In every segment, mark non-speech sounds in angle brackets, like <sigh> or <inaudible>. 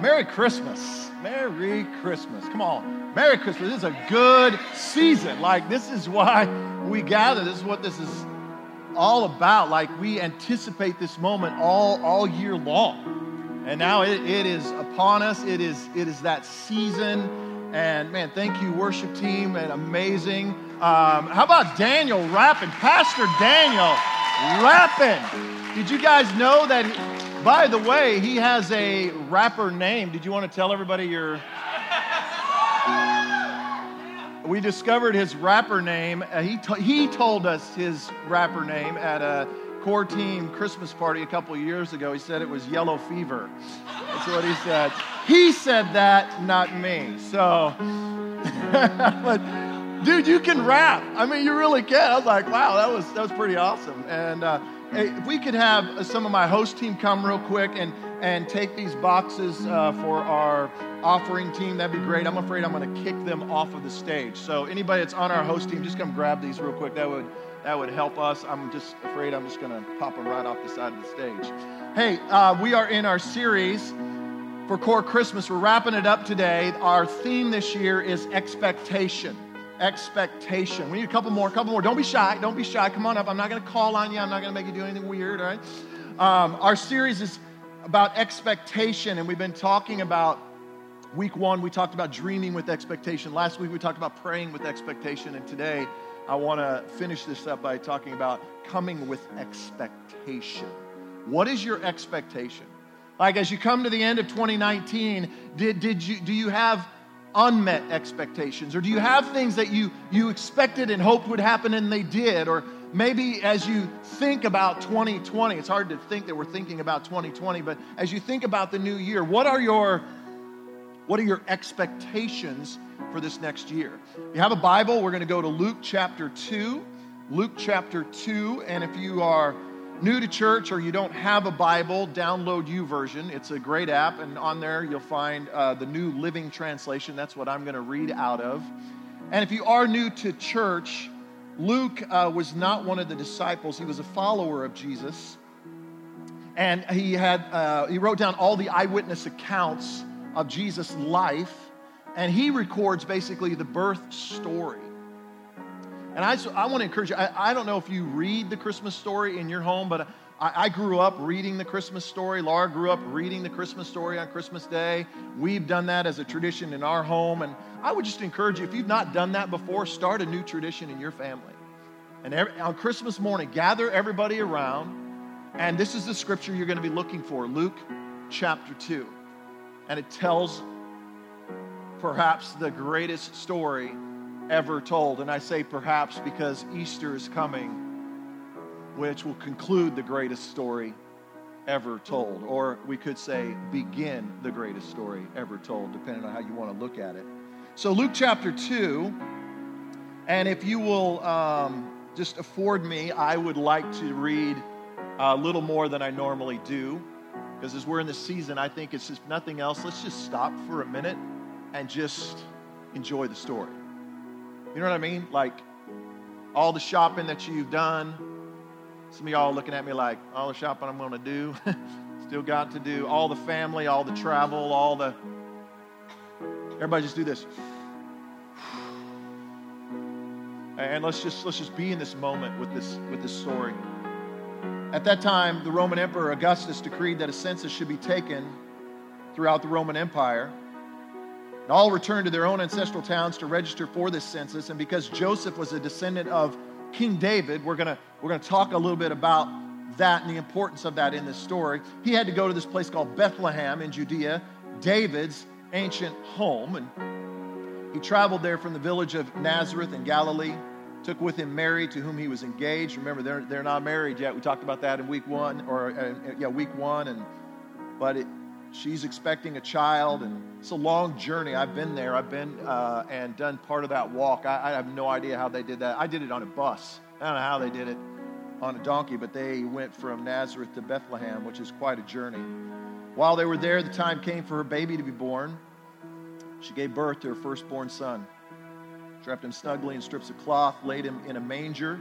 Merry Christmas. Merry Christmas. Come on. Merry Christmas. This is a good season. Like, this is why we gather. This is what this is all about. Like, we anticipate this moment all, all year long. And now it, it is upon us. It is, it is that season. And man, thank you, worship team, and amazing. Um, how about Daniel rapping? Pastor Daniel rapping. Did you guys know that? He, by the way, he has a rapper name. Did you want to tell everybody your? We discovered his rapper name. Uh, he, to, he told us his rapper name at a core team Christmas party a couple years ago. He said it was Yellow Fever. That's what he said. He said that, not me. So, <laughs> but dude, you can rap. I mean, you really can. I was like, wow, that was that was pretty awesome. And uh, if we could have some of my host team come real quick and and take these boxes uh, for our offering team, that'd be great. I'm afraid I'm going to kick them off of the stage. So anybody that's on our host team, just come grab these real quick. That would that would help us. I'm just afraid I'm just going to pop them right off the side of the stage. Hey, uh, we are in our series for Core Christmas. We're wrapping it up today. Our theme this year is expectation. Expectation. We need a couple more, a couple more. Don't be shy. Don't be shy. Come on up. I'm not going to call on you. I'm not going to make you do anything weird, all right? Um, our series is about expectation, and we've been talking about week one, we talked about dreaming with expectation. Last week, we talked about praying with expectation, and today, I want to finish this up by talking about coming with expectation. What is your expectation? Like as you come to the end of 2019, did, did you, do you have unmet expectations? Or do you have things that you, you expected and hoped would happen and they did? Or maybe as you think about 2020, it's hard to think that we're thinking about 2020, but as you think about the new year, what are your what are your expectations for this next year? If you have a Bible, we're going to go to Luke chapter 2. Luke chapter 2. And if you are new to church or you don't have a Bible, download YouVersion. It's a great app, and on there you'll find uh, the New Living Translation. That's what I'm going to read out of. And if you are new to church, Luke uh, was not one of the disciples, he was a follower of Jesus. And he, had, uh, he wrote down all the eyewitness accounts of Jesus' life, and he records basically the birth story. And I, I want to encourage you, I, I don't know if you read the Christmas story in your home, but I, I grew up reading the Christmas story. Laura grew up reading the Christmas story on Christmas Day. We've done that as a tradition in our home. And I would just encourage you, if you've not done that before, start a new tradition in your family. And every, on Christmas morning, gather everybody around. And this is the scripture you're going to be looking for Luke chapter 2 and it tells perhaps the greatest story ever told. And I say perhaps because Easter is coming, which will conclude the greatest story ever told. Or we could say begin the greatest story ever told, depending on how you want to look at it. So, Luke chapter 2, and if you will um, just afford me, I would like to read a little more than I normally do. Because as we're in the season, I think it's just nothing else. Let's just stop for a minute and just enjoy the story. You know what I mean? Like all the shopping that you've done. Some of y'all looking at me like, all the shopping I'm going to do, <laughs> still got to do. All the family, all the travel, all the. Everybody just do this. And let's just let's just be in this moment with this with this story. At that time, the Roman Emperor Augustus decreed that a census should be taken throughout the Roman Empire. And all returned to their own ancestral towns to register for this census. And because Joseph was a descendant of King David, we're going we're going to talk a little bit about that and the importance of that in this story. He had to go to this place called Bethlehem in Judea, David's ancient home. And he traveled there from the village of Nazareth in Galilee took with him Mary, to whom he was engaged. Remember, they're, they're not married yet. We talked about that in week one, or uh, yeah, week one. And but it, she's expecting a child, and it's a long journey. I've been there. I've been uh, and done part of that walk. I, I have no idea how they did that. I did it on a bus. I don't know how they did it on a donkey, but they went from Nazareth to Bethlehem, which is quite a journey. While they were there, the time came for her baby to be born. She gave birth to her firstborn son wrapped him snugly in strips of cloth, laid him in a manger,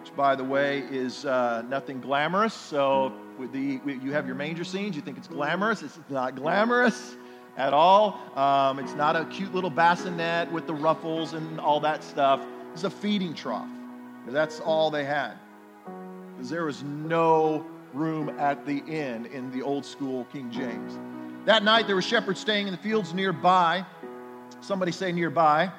which, by the way, is uh, nothing glamorous. So, the, you have your manger scenes, you think it's glamorous. It's not glamorous. at all. Um, it's not a cute little bassinet with the ruffles and all that stuff. It's a feeding trough. That's all they had. Because there was no room at the inn in the old school King James. That night, there were shepherds staying in the fields nearby. Somebody say nearby.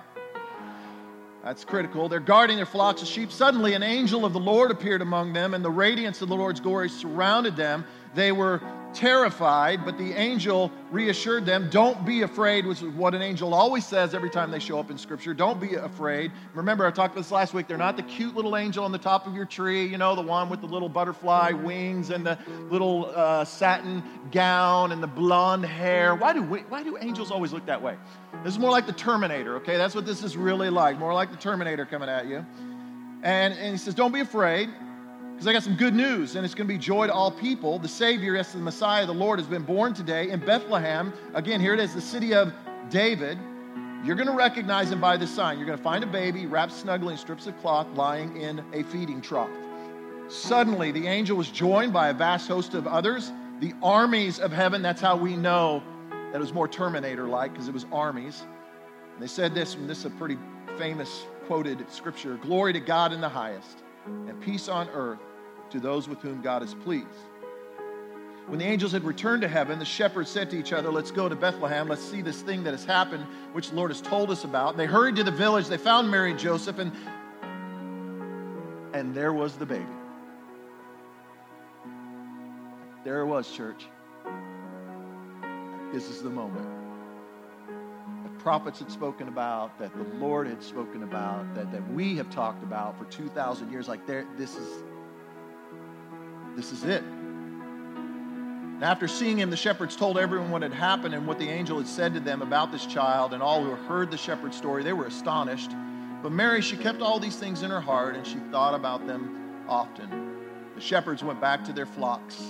That's critical. They're guarding their flocks of sheep. Suddenly, an angel of the Lord appeared among them, and the radiance of the Lord's glory surrounded them. They were terrified, but the angel reassured them, Don't be afraid, which is what an angel always says every time they show up in Scripture. Don't be afraid. Remember, I talked about this last week. They're not the cute little angel on the top of your tree, you know, the one with the little butterfly wings and the little uh, satin gown and the blonde hair. Why do, we, why do angels always look that way? This is more like the Terminator, okay? That's what this is really like. More like the Terminator coming at you. And, and he says, Don't be afraid. Because I got some good news, and it's going to be joy to all people. The Savior, yes, the Messiah, the Lord, has been born today in Bethlehem. Again, here it is, the city of David. You're going to recognize him by this sign. You're going to find a baby wrapped snugly in strips of cloth lying in a feeding trough. Suddenly, the angel was joined by a vast host of others, the armies of heaven. That's how we know that it was more Terminator like, because it was armies. And they said this, and this is a pretty famous quoted scripture Glory to God in the highest, and peace on earth to those with whom God is pleased. When the angels had returned to heaven, the shepherds said to each other, Let's go to Bethlehem. Let's see this thing that has happened, which the Lord has told us about. They hurried to the village. They found Mary and Joseph, and, and there was the baby. There it was, church. This is the moment. The prophets had spoken about, that the Lord had spoken about, that, that we have talked about for 2,000 years. Like, there, this is this is it. And after seeing him, the shepherds told everyone what had happened and what the angel had said to them about this child, and all who heard the shepherd's story, they were astonished. But Mary, she kept all these things in her heart, and she thought about them often. The shepherds went back to their flocks,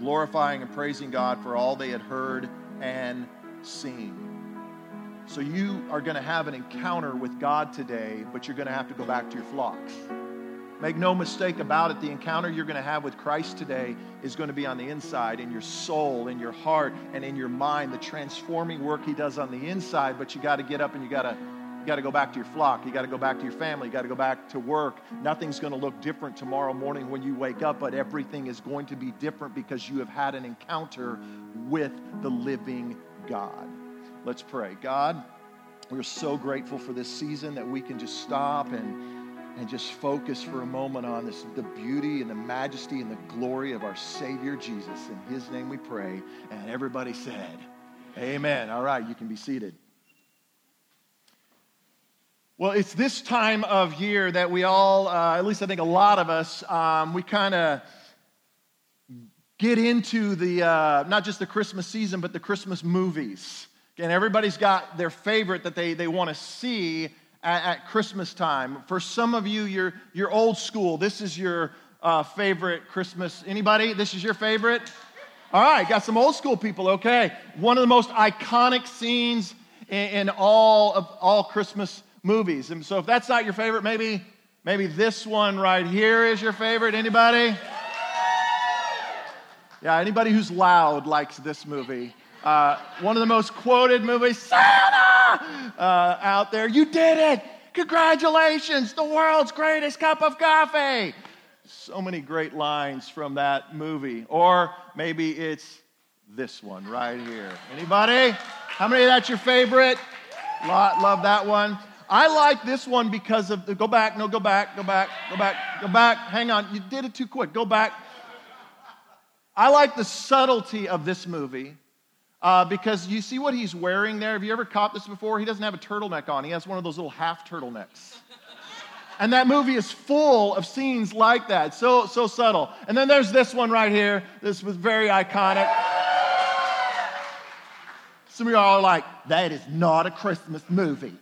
glorifying and praising God for all they had heard and seen. So you are going to have an encounter with God today, but you're going to have to go back to your flocks. Make no mistake about it, the encounter you're going to have with Christ today is going to be on the inside, in your soul, in your heart, and in your mind. The transforming work He does on the inside, but you got to get up and you got to. You got to go back to your flock. You got to go back to your family. You got to go back to work. Nothing's going to look different tomorrow morning when you wake up, but everything is going to be different because you have had an encounter with the living God. Let's pray. God, we're so grateful for this season that we can just stop and and just focus for a moment on this the beauty and the majesty and the glory of our Savior Jesus. In His name we pray. And everybody said, Amen. All right, you can be seated. Well, it's this time of year that we all, uh, at least I think a lot of us, um, we kind of get into the, uh, not just the Christmas season, but the Christmas movies. And everybody's got their favorite that they, they want to see at, at Christmas time. For some of you, you're, you're old school. This is your uh, favorite Christmas. Anybody? This is your favorite? All right, got some old school people. Okay. One of the most iconic scenes in, in all of all Christmas movies. And so if that's not your favorite, maybe maybe this one right here is your favorite. Anybody? Yeah, anybody who's loud likes this movie. Uh, one of the most quoted movies, Santa, uh, out there. You did it! Congratulations! The world's greatest cup of coffee. So many great lines from that movie. Or maybe it's this one right here. Anybody? How many of that's your favorite? Lot, love that one. I like this one because of the, go back, no, go back, go back, go back, go back. Hang on, you did it too quick. Go back. I like the subtlety of this movie uh, because you see what he's wearing there? Have you ever caught this before? He doesn't have a turtleneck on, he has one of those little half turtlenecks. <laughs> And that movie is full of scenes like that, so, so subtle. And then there's this one right here. This was very iconic. Some of y'all are like, that is not a Christmas movie.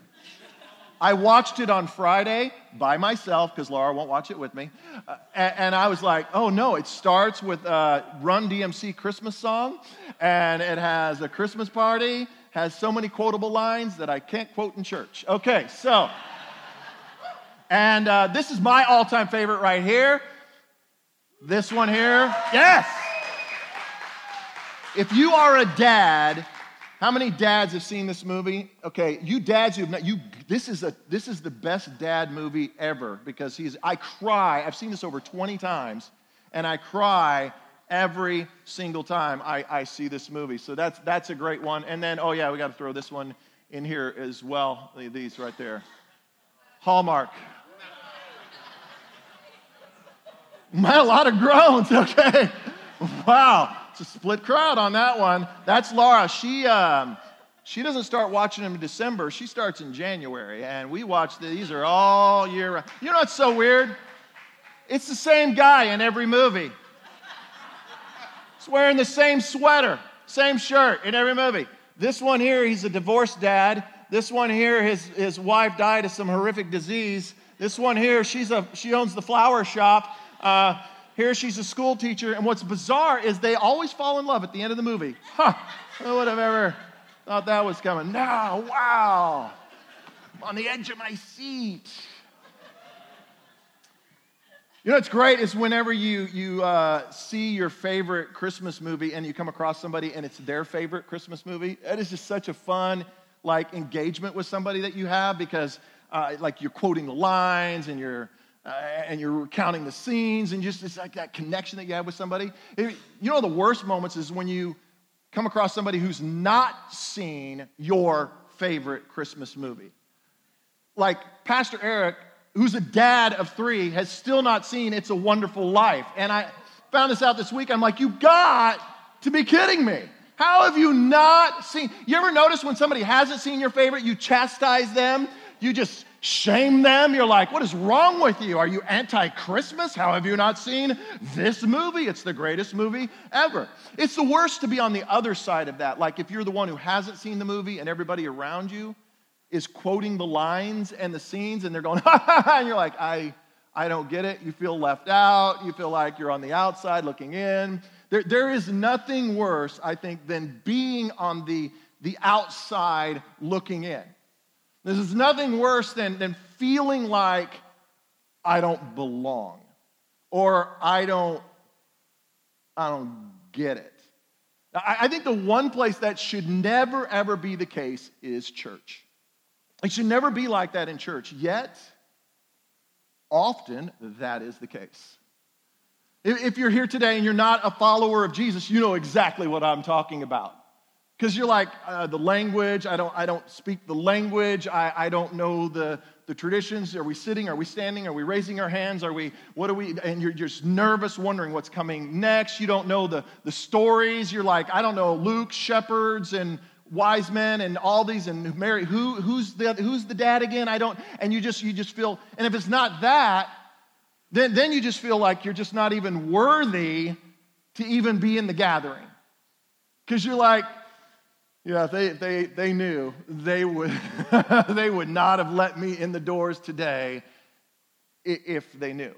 I watched it on Friday by myself because Laura won't watch it with me. Uh, and, and, I was like, oh no, it starts with a Run DMC Christmas song, and it has a Christmas party, has so many quotable lines that I can't quote in church. Okay, so, and uh, this is my all time favorite right here. This one here. Yes! If you are a dad, How many dads have seen this movie? Okay, you dads who've not, you, this is, a, this is the best dad movie ever because he's, I cry, I've seen this over 20 times, and I cry every single time I, I see this movie. So that's, that's a great one. And then, oh yeah, we got to throw this one in here as well, these right there. Hallmark. <laughs> Man, a lot of groans, <laughs> okay. Wow. It's a split crowd on that one. That's Laura. She, um, she doesn't start watching them in December. She starts in January. And we watch these are all year round. You know what's so weird? It's the same guy in every movie. He's wearing the same sweater, same shirt in every movie. This one here, he's a divorced dad. This one here, his, his wife died of some horrific disease. This one here, she's a, she owns the flower shop. Uh, here she's a school teacher, and what's bizarre is they always fall in love at the end of the movie. <laughs> Huh, who would have ever thought that was coming? Now, wow, I'm on the edge of my seat. You know what's great is whenever you, you uh, see your favorite Christmas movie and you come across somebody and it's their favorite Christmas movie. It is just such a fun like engagement with somebody that you have because uh, like you're quoting the lines and you're uh, and you're recounting the scenes and just it's like that connection that you have with somebody. You know, the worst moments is when you come across somebody who's not seen your favorite Christmas movie. Like Pastor Eric, who's a dad of three, has still not seen It's a Wonderful Life. And I found this out this week. I'm like, you got to be kidding me. How have you not seen? You ever notice when somebody hasn't seen your favorite, you chastise them? You just shame them. You're like, what is wrong with you? Are you anti Christmas? How have you not seen this movie? It's the greatest movie ever. It's the worst to be on the other side of that. Like if you're the one who hasn't seen the movie and everybody around you is quoting the lines and the scenes and they're going, <laughs> and you're like, I, I don't get it. You feel left out. You feel like you're on the outside looking in. There, there is nothing worse, I think, than being on the, the outside looking in. This is nothing worse than, than feeling like I don't belong or I don't, I don't get it. I, I think the one place that should never, ever be the case is church. It should never be like that in church. Yet, often that is the case. If you're here today and you're not a follower of Jesus, you know exactly what I'm talking about. Because you're like, uh, the language, I don't, I don't speak the language, I, I don't know the, the traditions. Are we sitting? Are we standing? Are we raising our hands? Are we, what are we, and you're just nervous, wondering what's coming next. You don't know the, the stories. You're like, I don't know, Luke, shepherds, and wise men, and all these, and Mary, who, who's, the, who's the dad again? I don't, and you just, you just feel, and if it's not that, then, then you just feel like you're just not even worthy to even be in the gathering. Because you're like, yeah, they, they, they knew they would, <laughs> they would not have let me in the doors today if they knew.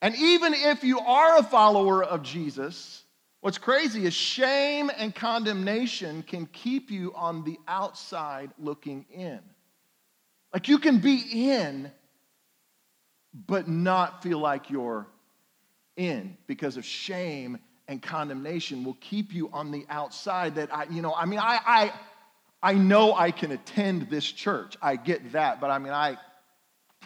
And even if you are a follower of Jesus, what's crazy is shame and condemnation can keep you on the outside looking in. Like you can be in, but not feel like you're in because of shame and condemnation will keep you on the outside that I, you know, I mean, I, I, I know I can attend this church. I get that, but I mean, I,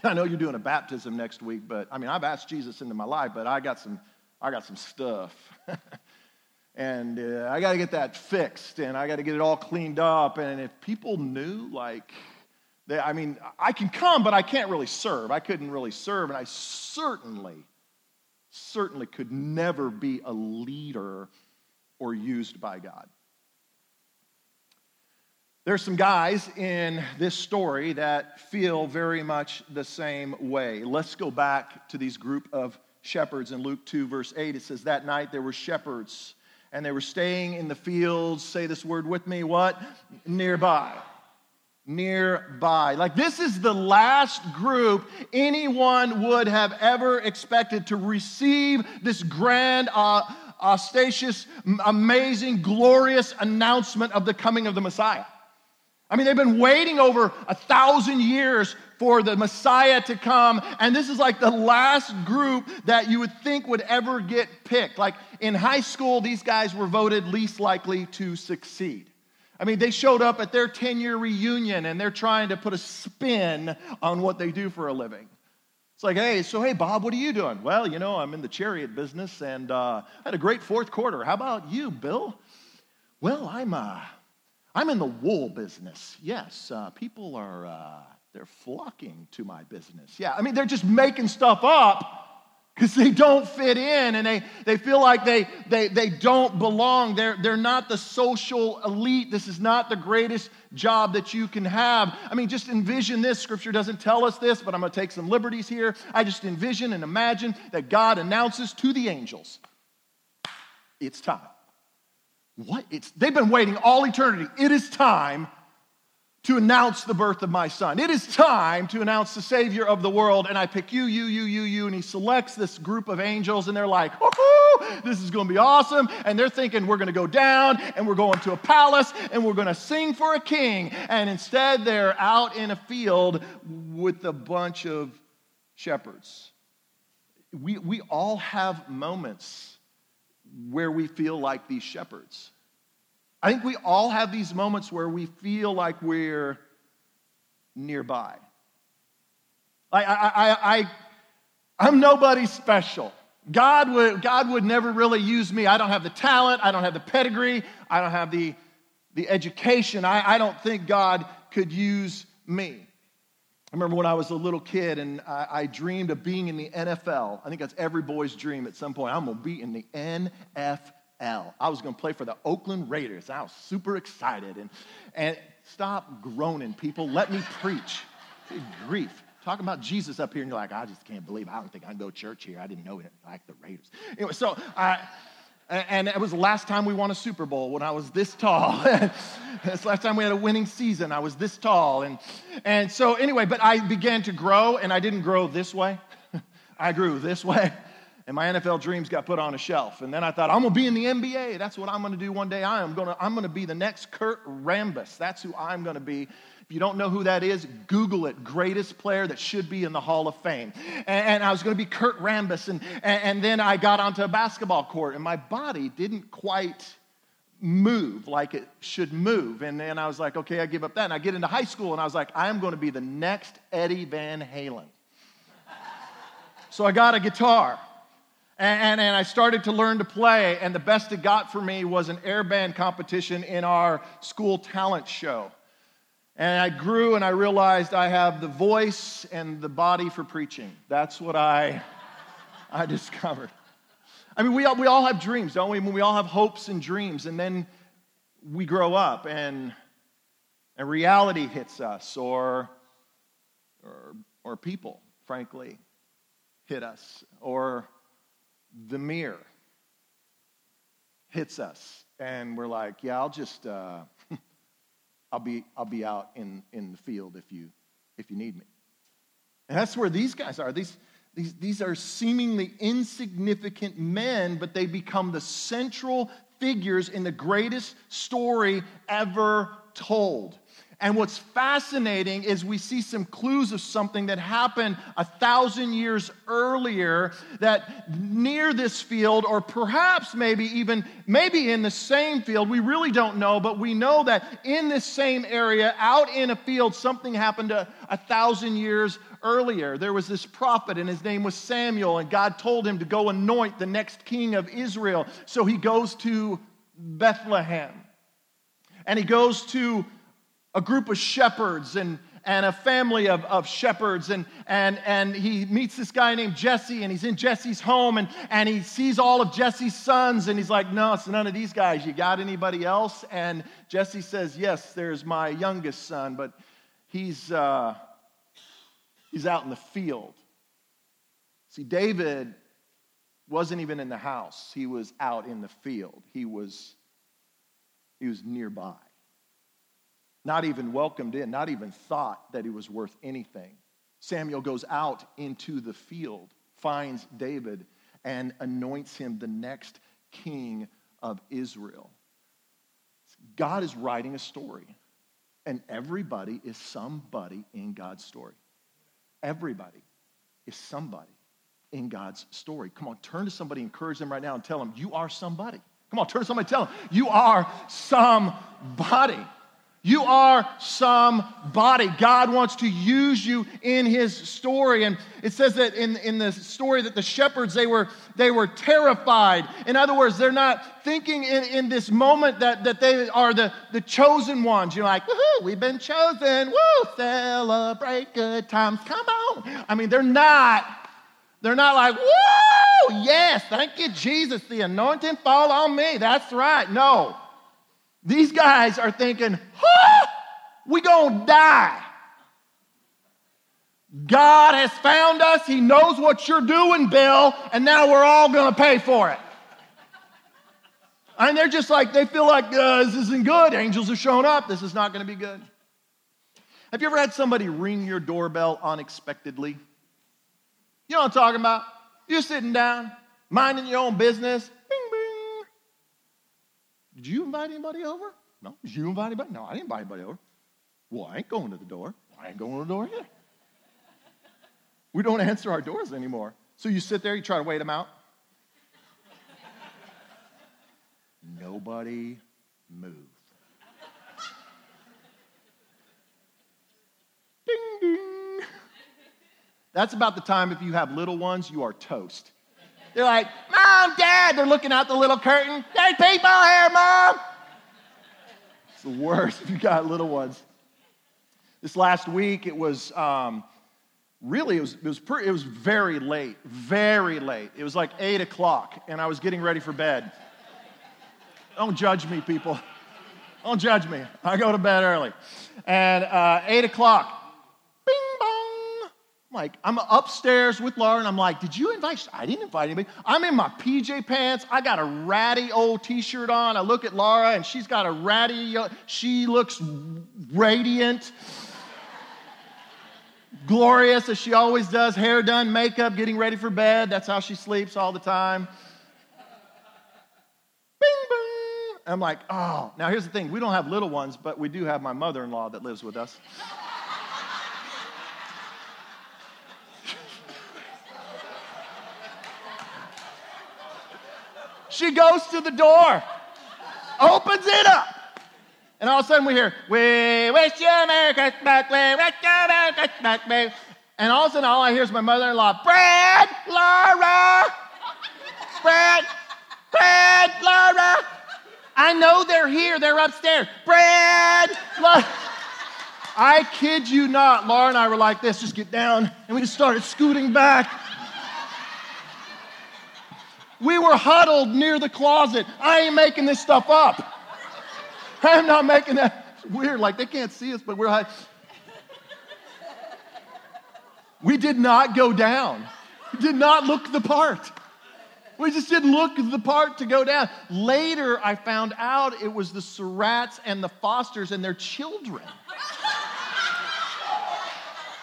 I know you're doing a baptism next week, but I mean, I've asked Jesus into my life, but I got some, I got some stuff. <laughs> and uh, I got to get that fixed and I got to get it all cleaned up. And if people knew, like, they, I mean, I can come, but I can't really serve. I couldn't really serve, and I certainly certainly could never be a leader or used by God. There's some guys in this story that feel very much the same way. Let's go back to these group of shepherds in Luke 2, verse 8. It says, That night there were shepherds, and they were staying in the fields. Say this word with me what? Nearby nearby. Like, this is the last group anyone would have ever expected to receive this grand, uh, ostentatious, amazing, glorious announcement of the coming of the Messiah. I mean, they've been waiting over a thousand years for the Messiah to come, and this is like the last group that you would think would ever get picked. Like in high school, these guys were voted least likely to succeed. I mean, they showed up at their 10 year reunion and they're trying to put a spin on what they do for a living. It's like, hey, so hey, Bob, what are you doing? Well, you know, I'm in the chariot business and uh, I had a great fourth quarter. How about you, Bill? Well, I'm, uh, I'm in the wool business. Yes, uh, people are, uh, they're flocking to my business. Yeah, I mean, they're just making stuff up because they don't fit in and they, they feel like they, they, they don't belong. They're, they're not the social elite. This is not the greatest job that you can have. I mean, just envision this. Scripture doesn't tell us this, but I'm going to take some liberties here. I just envision and imagine that God announces to the angels, it's time. What? It's, they've been waiting all eternity. It is time to announce the birth of my son. It is time to announce the Savior of the world. And I pick you, you, you, you, you. And he selects this group of angels, and they're like, this is going to be awesome. And they're thinking, we're going to go down, and we're going to a palace, and we're going to sing for a king. And instead, they're out in a field with a bunch of shepherds. We, we all have moments where we feel like these shepherds. I think we all have these moments where we feel like we're nearby. I, I, I, I, I'm nobody special. God would, God would never really use me. I don't have the talent, I don't have the pedigree, I don't have the, the education. I, I don't think God could use me. I remember when I was a little kid and I, I, dreamed of being in the NFL. I think that's every boy's dream at some point. I'm going to be in the NFL. L. I was going to play for the Oakland Raiders. I was super excited. And, and stop groaning, people. Let me preach. Good grief. Talking about Jesus up here, and you're like, I just can't believe. I don't think I can go to church here. I didn't know it like the Raiders. Anyway, so I. And it was the last time we won a Super Bowl when I was this tall. <laughs> The last time we had a winning season. I was this tall. And, and so, anyway, but I began to grow, and I didn't grow this way. <laughs> I grew this way and my NFL dreams got put on a shelf. And then I thought, I'm gonna be in the NBA. That's what I'm gonna do one day. I am gonna, I'm gonna be the next Kurt Rambis. That's who I'm gonna be. If you don't know who that is, Google it. Greatest player that should be in the Hall of Fame. And, and I was gonna be Kurt Rambis. And, and, and then I got onto a basketball court, and my body didn't quite move like it should move. And then I was like, okay, I give up that. And I get into high school, and I was like, I am gonna be the next Eddie Van Halen. So I got a guitar. And, and, I started to learn to play, and the best it got for me was an air band competition in our school talent show. And I grew and I realized I have the voice and the body for preaching. That's what I, I <laughs> discovered. I mean, we all, we all have dreams, don't we? I mean, we all have hopes and dreams, and then we grow up and, and reality hits us, or, or, or people, frankly, hit us, or the mirror hits us. And we're like yeah i'll just uh, <laughs> i'll be i'll be out in in the field if you if you need me. And that's where these guys are. These these, these are seemingly insignificant men but they become the central figures in the greatest story ever told and what's fascinating is we see some clues of something that happened a thousand years earlier that near this field, or perhaps maybe even maybe in the same field, we really don't know, but we know that in this same area, out in a field, something happened a, a thousand years earlier. There was this prophet, and his name was Samuel, and God told him to go anoint the next king of Israel. So he goes to Bethlehem. And he goes to a group of shepherds and, and a family of, of shepherds. And, and, and he meets this guy named Jesse, and he's in Jesse's home, and, and he sees all of Jesse's sons, and he's like, No, it's none of these guys. You got anybody else? And Jesse says, Yes, there's my youngest son, but he's, uh, he's out in the field. See, David wasn't even in the house, he was out in the field, he was, he was nearby not even welcomed in, not even thought that he was worth anything. Samuel goes out into the field, finds David, and anoints him the next king of Israel. God is writing a story, and everybody is somebody in God's story. Everybody is somebody in God's story. Come on, turn to somebody, encourage them right now, and tell them, You are somebody. Come on, turn to somebody, tell them, you are somebody. You are somebody. God wants to use you in his story. And it says that in, in the story that the shepherds, they were, they were terrified. In other words, they're not thinking in, in this moment that, that they are the, the chosen ones. You're like, woohoo, we've been chosen. Woo, celebrate good times. Come on. I mean, they're not. They're not like, woo, yes, thank you, Jesus. The anointing fall on me. That's right. No. These guys are thinking, huh, we gonna die. God has found us. He knows what you're doing, Bill, and now we're all gonna pay for it. And they're just like, they feel like uh, this isn't good. Angels are showing up. This is not gonna be good. Have you ever had somebody ring your doorbell unexpectedly? You know what I'm talking about? You're sitting down, minding your own business, did you invite anybody over? No. Did you invite anybody? No, I didn't invite anybody over. Well, I ain't going to the door. I ain't going to the door either. We don't answer our doors anymore. So you sit there, you try to wait them out. Nobody move. ding, ding. That's about the time if you have little ones, you are toast. They're like, Mom, Dad. They're looking out the little curtain. There's people here, Mom. It's the worst if you got little ones. This last week, it was um, really, it was, it, was it was very late, very late. It was like 8 o'clock, and I was getting ready for bed. Don't judge me, people. Don't judge me. I go to bed early. And uh, 8 o'clock, like, I'm upstairs with Laura, and I'm like, Did you invite? I didn't invite anybody. I'm in my PJ pants. I got a ratty old t shirt on. I look at Laura, and she's got a ratty, uh, she looks radiant, glorious as she always does, hair done, makeup, getting ready for bed. That's how she sleeps all the time. Bing, bing. I'm like, Oh, now here's the thing we don't have little ones, but we do have my mother in law that lives with us. She goes to the door, opens it up. And all of a sudden we hear, We wish you a Merry Christmas, we wish you a Merry Christmas, And all of a sudden all I hear is my mother in law, Brad, Laura, Brad, Brad, Laura. I know they're here, they're upstairs. Brad, Laura. I kid you not, Laura and I were like this, just get down, and we just started scooting back. We were huddled near the closet. I ain't making this stuff up. I'm not making that. It's weird, like they can't see us, but we're like. We did not go down. We did not look the part. We just didn't look the part to go down. Later, I found out it was the Surratts and the Fosters and their children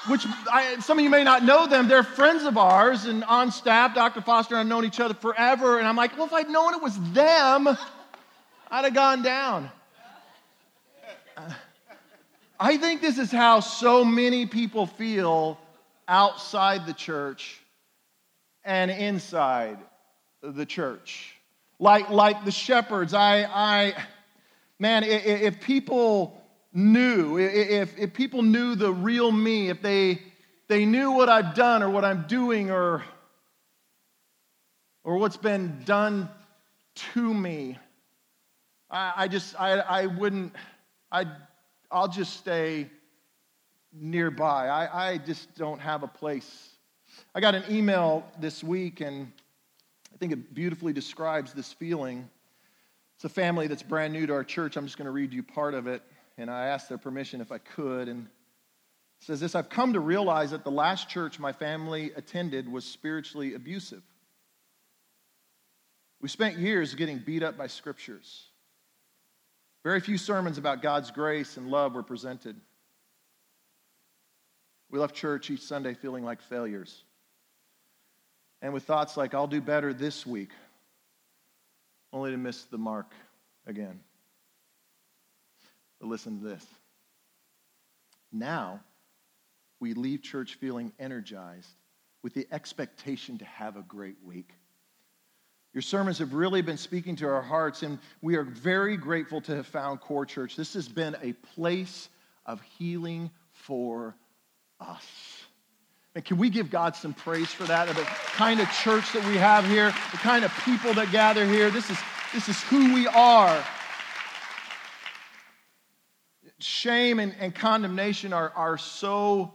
which I, some of you may not know them. They're friends of ours and on staff. Dr. Foster and I've known each other forever. And I'm like, well, if I'd known it was them, I'd have gone down. Uh, I think this is how so many people feel outside the church and inside the church. Like, like the shepherds, I, I man, if people knew, if, if people knew the real me, if they, they knew what I've done or what I'm doing or, or what's been done to me, I, I just, I, I wouldn't, I, I'll just stay nearby. I, I just don't have a place. I got an email this week, and I think it beautifully describes this feeling. It's a family that's brand new to our church. I'm just going to read you part of it and I asked their permission if I could. And says this I've come to realize that the last church my family attended was spiritually abusive. We spent years getting beat up by scriptures. Very few sermons about God's grace and love were presented. We left church each Sunday feeling like failures. And with thoughts like, I'll do better this week, only to miss the mark again. But listen to this. Now, we leave church feeling energized with the expectation to have a great week. Your sermons have really been speaking to our hearts, and we are very grateful to have found Core Church. This has been a place of healing for us. And can we give God some praise for that? The kind of church that we have here, the kind of people that gather here. This is, this is who we are. Shame and, and condemnation are, are so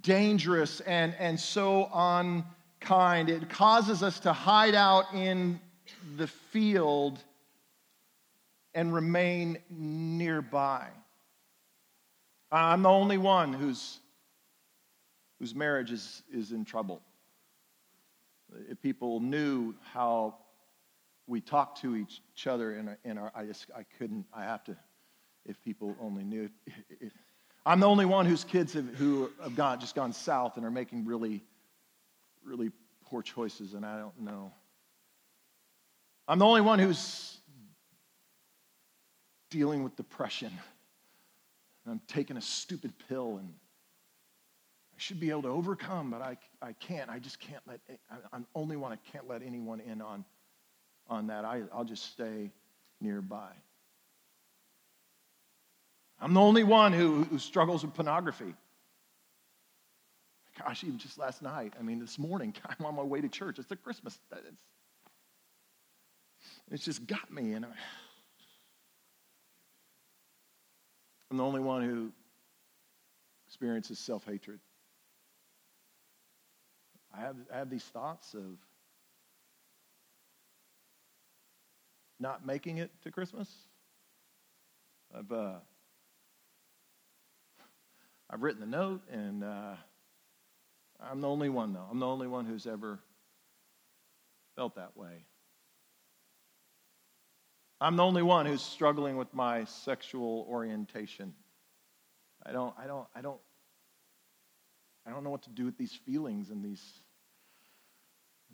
dangerous and, and so unkind. It causes us to hide out in the field and remain nearby. I'm the only one who's whose marriage is, is in trouble. If people knew how we talk to each other, and, and our, I just I couldn't. I have to. If people only knew. <laughs> I'm the only one whose kids have, who have gone, just gone south and are making really, really poor choices, and I don't know. I'm the only one who's dealing with depression. And I'm taking a stupid pill and I should be able to overcome, but I, I can't. I just can't let, I'm the only one I can't let anyone in on, on that. I, I'll just stay nearby. I'm the only one who, who struggles with pornography. Gosh, even just last night, I mean, this morning, <laughs> I'm on my way to church. It's the Christmas. It's, it's just got me. And I'm the only one who experiences self hatred. I have, I have these thoughts of not making it to Christmas. I've, uh, I've written the note, and uh, I'm the only one, though. I'm the only one who's ever felt that way. I'm the only one who's struggling with my sexual orientation. I don't, I don't, I don't I don't know what to do with these feelings and these,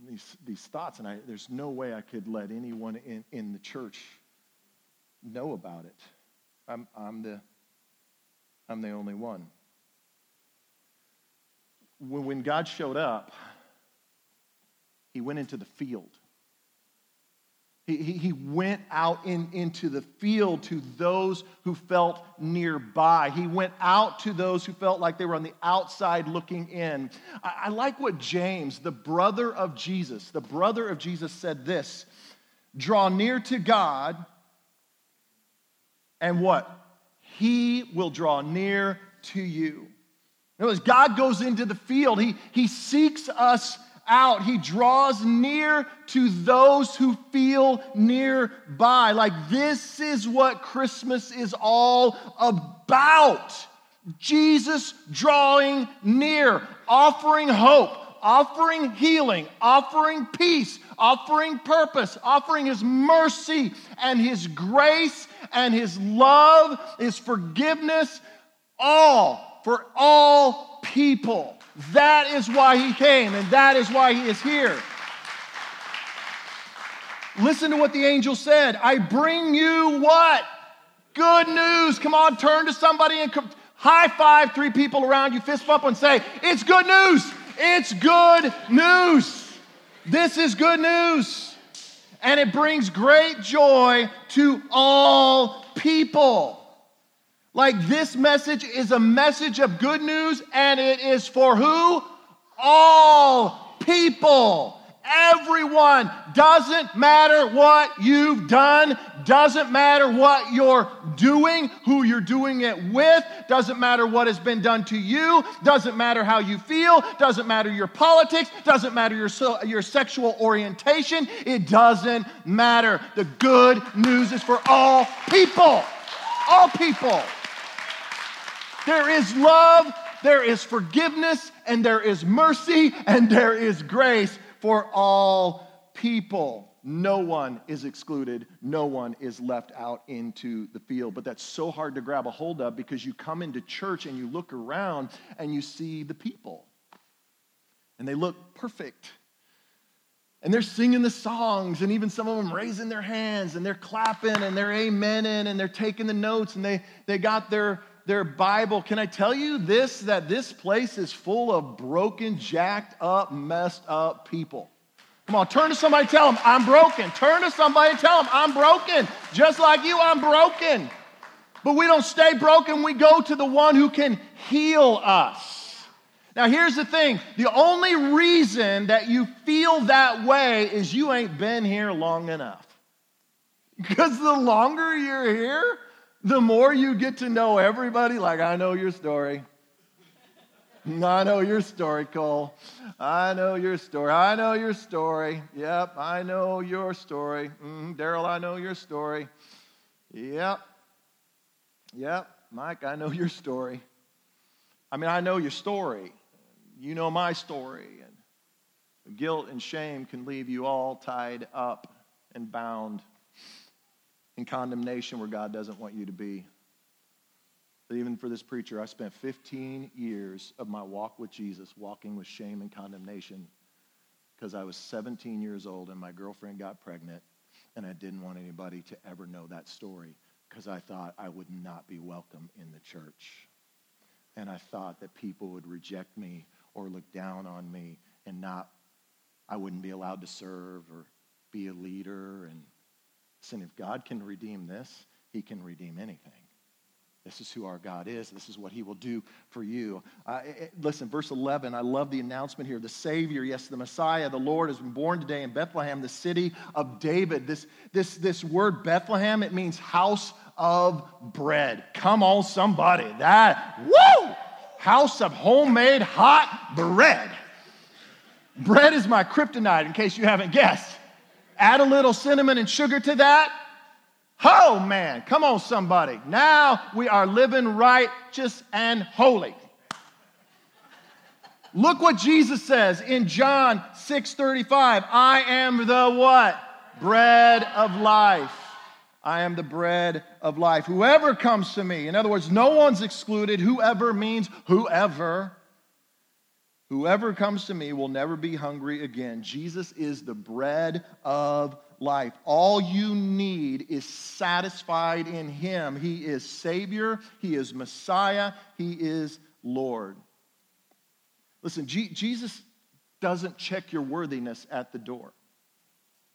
these, these thoughts. And I, there's no way I could let anyone in, in the church know about it. I'm, I'm, the, I'm the only one. When, God showed up, he went into the field. He, he went out in, into the field to those who felt nearby. He went out to those who felt like they were on the outside looking in. I, I like what James, the brother of Jesus, the brother of Jesus said this Draw near to God, and what? He will draw near to you. As God goes into the field, he, he seeks us out. He draws near to those who feel nearby. Like this is what Christmas is all about. Jesus drawing near, offering hope, offering healing, offering peace, offering purpose, offering his mercy and his grace and his love, his forgiveness, all for all people. That is why he came, and that is why he is here. Listen to what the angel said I bring you what? Good news. Come on, turn to somebody and high five three people around you, fist bump, and say, It's good news. It's good news. This is good news. And it brings great joy to all people. Like this message is a message of good news, and it is for who? All people. Everyone. Doesn't matter what you've done, doesn't matter what you're doing, who you're doing it with, doesn't matter what has been done to you, doesn't matter how you feel, doesn't matter your politics, doesn't matter your, your sexual orientation, it doesn't matter. The good news is for all people. All people. There is love, there is forgiveness, and there is mercy, and there is grace for all people. No one is excluded. No one is left out into the field. But that's so hard to grab a hold of because you come into church and you look around and you see the people. And they look perfect. And they're singing the songs, and even some of them raising their hands, and they're clapping, and they're amening, and they're taking the notes, and they, they got their their Bible. Can I tell you this that this place is full of broken, jacked up, messed up people? Come on, turn to somebody, tell them, I'm broken. Turn to somebody tell them, I'm broken. Just like you, I'm broken. But we don't stay broken, we go to the one who can heal us. Now, here's the thing the only reason that you feel that way is you ain't been here long enough. <laughs> Because the longer you're here, the more you get to know everybody. Like, I know your story. I know your story, Cole. I know your story. I know your story. Yep, I know your story. Mm, Daryl, I know your story. Yep. Yep, Mike, I know your story. I mean, I know your story. You know my story. And guilt and shame can leave you all tied up and bound in condemnation where God doesn't want you to be. But even for this preacher, I spent 15 years of my walk with Jesus walking with shame and condemnation because I was 17 years old and my girlfriend got pregnant, and I didn't want anybody to ever know that story because I thought I would not be welcome in the church. And I thought that people would reject me or look down on me and not, I wouldn't be allowed to serve or be a leader. And listen, if God can redeem this, he can redeem anything. This is who our God is. This is what he will do for you. Uh, listen, verse 11, I love the announcement here. The Savior, yes, the Messiah, the Lord has been born today in Bethlehem, the city of David. This, this, this word Bethlehem, it means house of bread. Come on, somebody. That, woo! House of homemade hot bread. Bread is my kryptonite, in case you haven't guessed. Add a little cinnamon and sugar to that Oh man, come on, somebody. Now we are living righteous and holy. Look what Jesus says in John 6:35. I am the what? Bread of life. I am the bread of life. Whoever comes to me, in other words, no one's excluded. Whoever means whoever. Whoever comes to me will never be hungry again. Jesus is the bread of life. All you need is satisfied in Him. He is Savior, He is Messiah, He is Lord. Listen, G- Jesus doesn't check your worthiness at the door.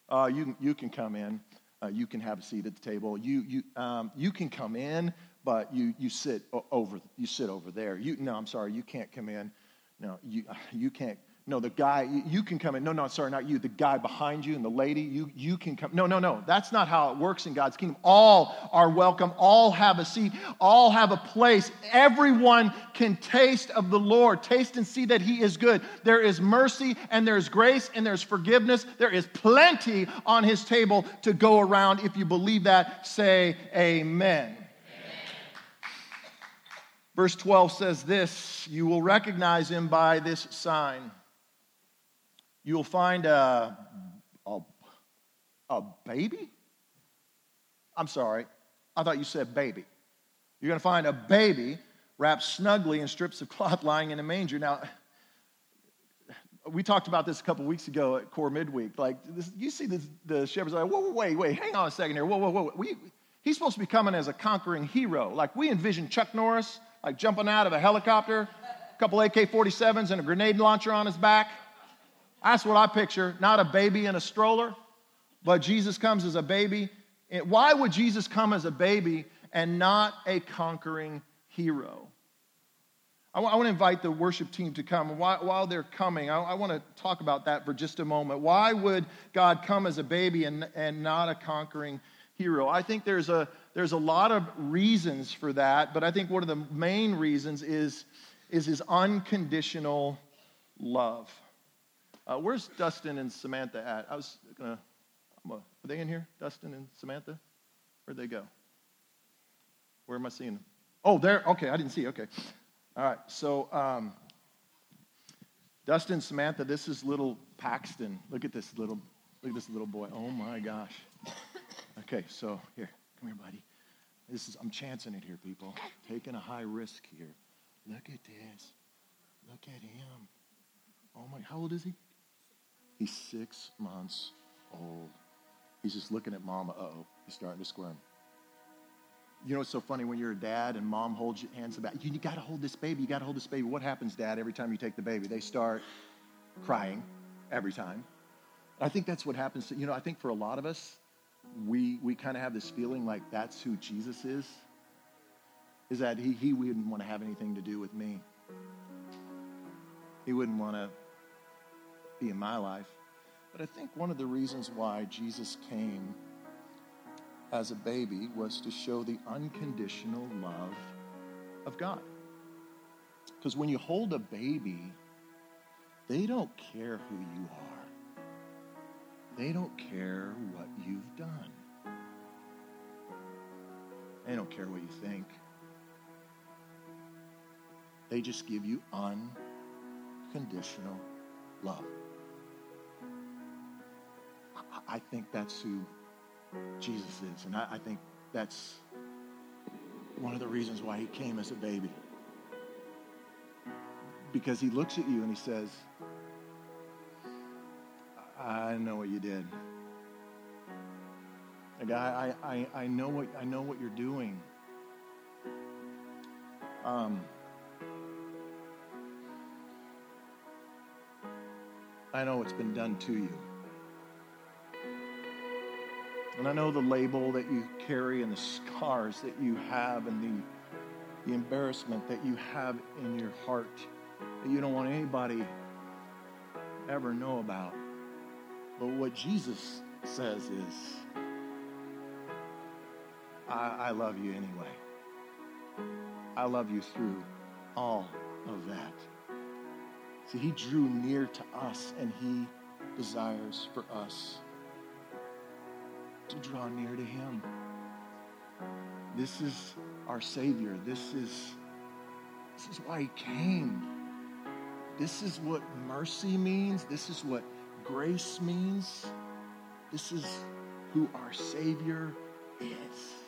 Uh, you, you can come in, uh, you can have a seat at the table, you, you, um, you can come in, but you, you, sit over, you sit over there. You, no, I'm sorry, you can't come in. No, you, <sighs> you can't no, the guy, you can come in. No, no, sorry, not you. The guy behind you and the lady, you, you can come. No, no, no. That's not how it works in God's kingdom. All are welcome. All have a seat. All have a place. Everyone can taste of the Lord. Taste and see that He is good. There is mercy and there's grace and there's forgiveness. There is plenty on His table to go around. If you believe that, say amen. Verse 12 says this You will recognize him by this sign you'll find a, a, a baby. I'm sorry, I thought you said baby. You're going to find a baby wrapped snugly in strips of cloth lying in a manger. Now, we talked about this a couple weeks ago at Core Midweek. Like, this, you see this, the shepherds like, whoa, whoa, wait, wait, hang on a second here. Whoa, whoa, whoa. We, he's supposed to be coming as a conquering hero. Like, we envision Chuck Norris, like jumping out of a helicopter, a couple AK 47s and a grenade launcher on his back. That's what I picture, not a baby in a stroller, but Jesus comes as a baby. Why would Jesus come as a baby and not a conquering hero? I want to invite the worship team to come. While they're coming, I want to talk about that for just a moment. Why would God come as a baby and, and not a conquering hero? I think there's a, there's a lot of reasons for that, but I think one of the main reasons is, is his unconditional love. Uh, where's Dustin and Samantha at? I was gonna. are they in here? Dustin and Samantha? Where'd they go? Where am I seeing them? Oh, there. Okay, I didn't see. Okay. All right. So, um, Dustin, Samantha, this is little Paxton. Look at this little. Look at this little boy. Oh my gosh. Okay, so here, come here, buddy. This is I'm chancing it here, people. Taking a high risk here. Look at this. Look at him. Oh my, how old is he? He's six months old. He's just looking at mama. Uh-oh. he's starting to squirm. You know what's so funny when you're a dad and mom holds your hands about you, you got to hold this baby. You got to hold this baby. What happens, dad, every time you take the baby? They start crying every time. I think that's what happens. To, you know, I think for a lot of us, we, we kind of have this feeling like that's who Jesus is, is that he, he wouldn't want to have anything to do with me. He wouldn't want to be in my life. But I think one of the reasons why Jesus came as a baby was to show the unconditional love of God. Because when you hold a baby, they don't care who you are. They don't care what you've done. They don't care what you think. They just give you unconditional love. I think that's who Jesus is. And I, think that's one of the reasons why he came as a baby. Because he looks at you and he says, I know what you did. Like I, I, I know what I know what you're doing. Um, I know what's been done to you. And I know the label that you carry and the scars that you have and the, the embarrassment that you have in your heart that you don't want anybody ever know about. But what Jesus says is, I, I love you anyway. I love you through all of that. See, he drew near to us and he desires for us to draw near to him. This is our Savior. This is, this is why he came. This is what mercy means. This is what grace means. This is who our Savior is.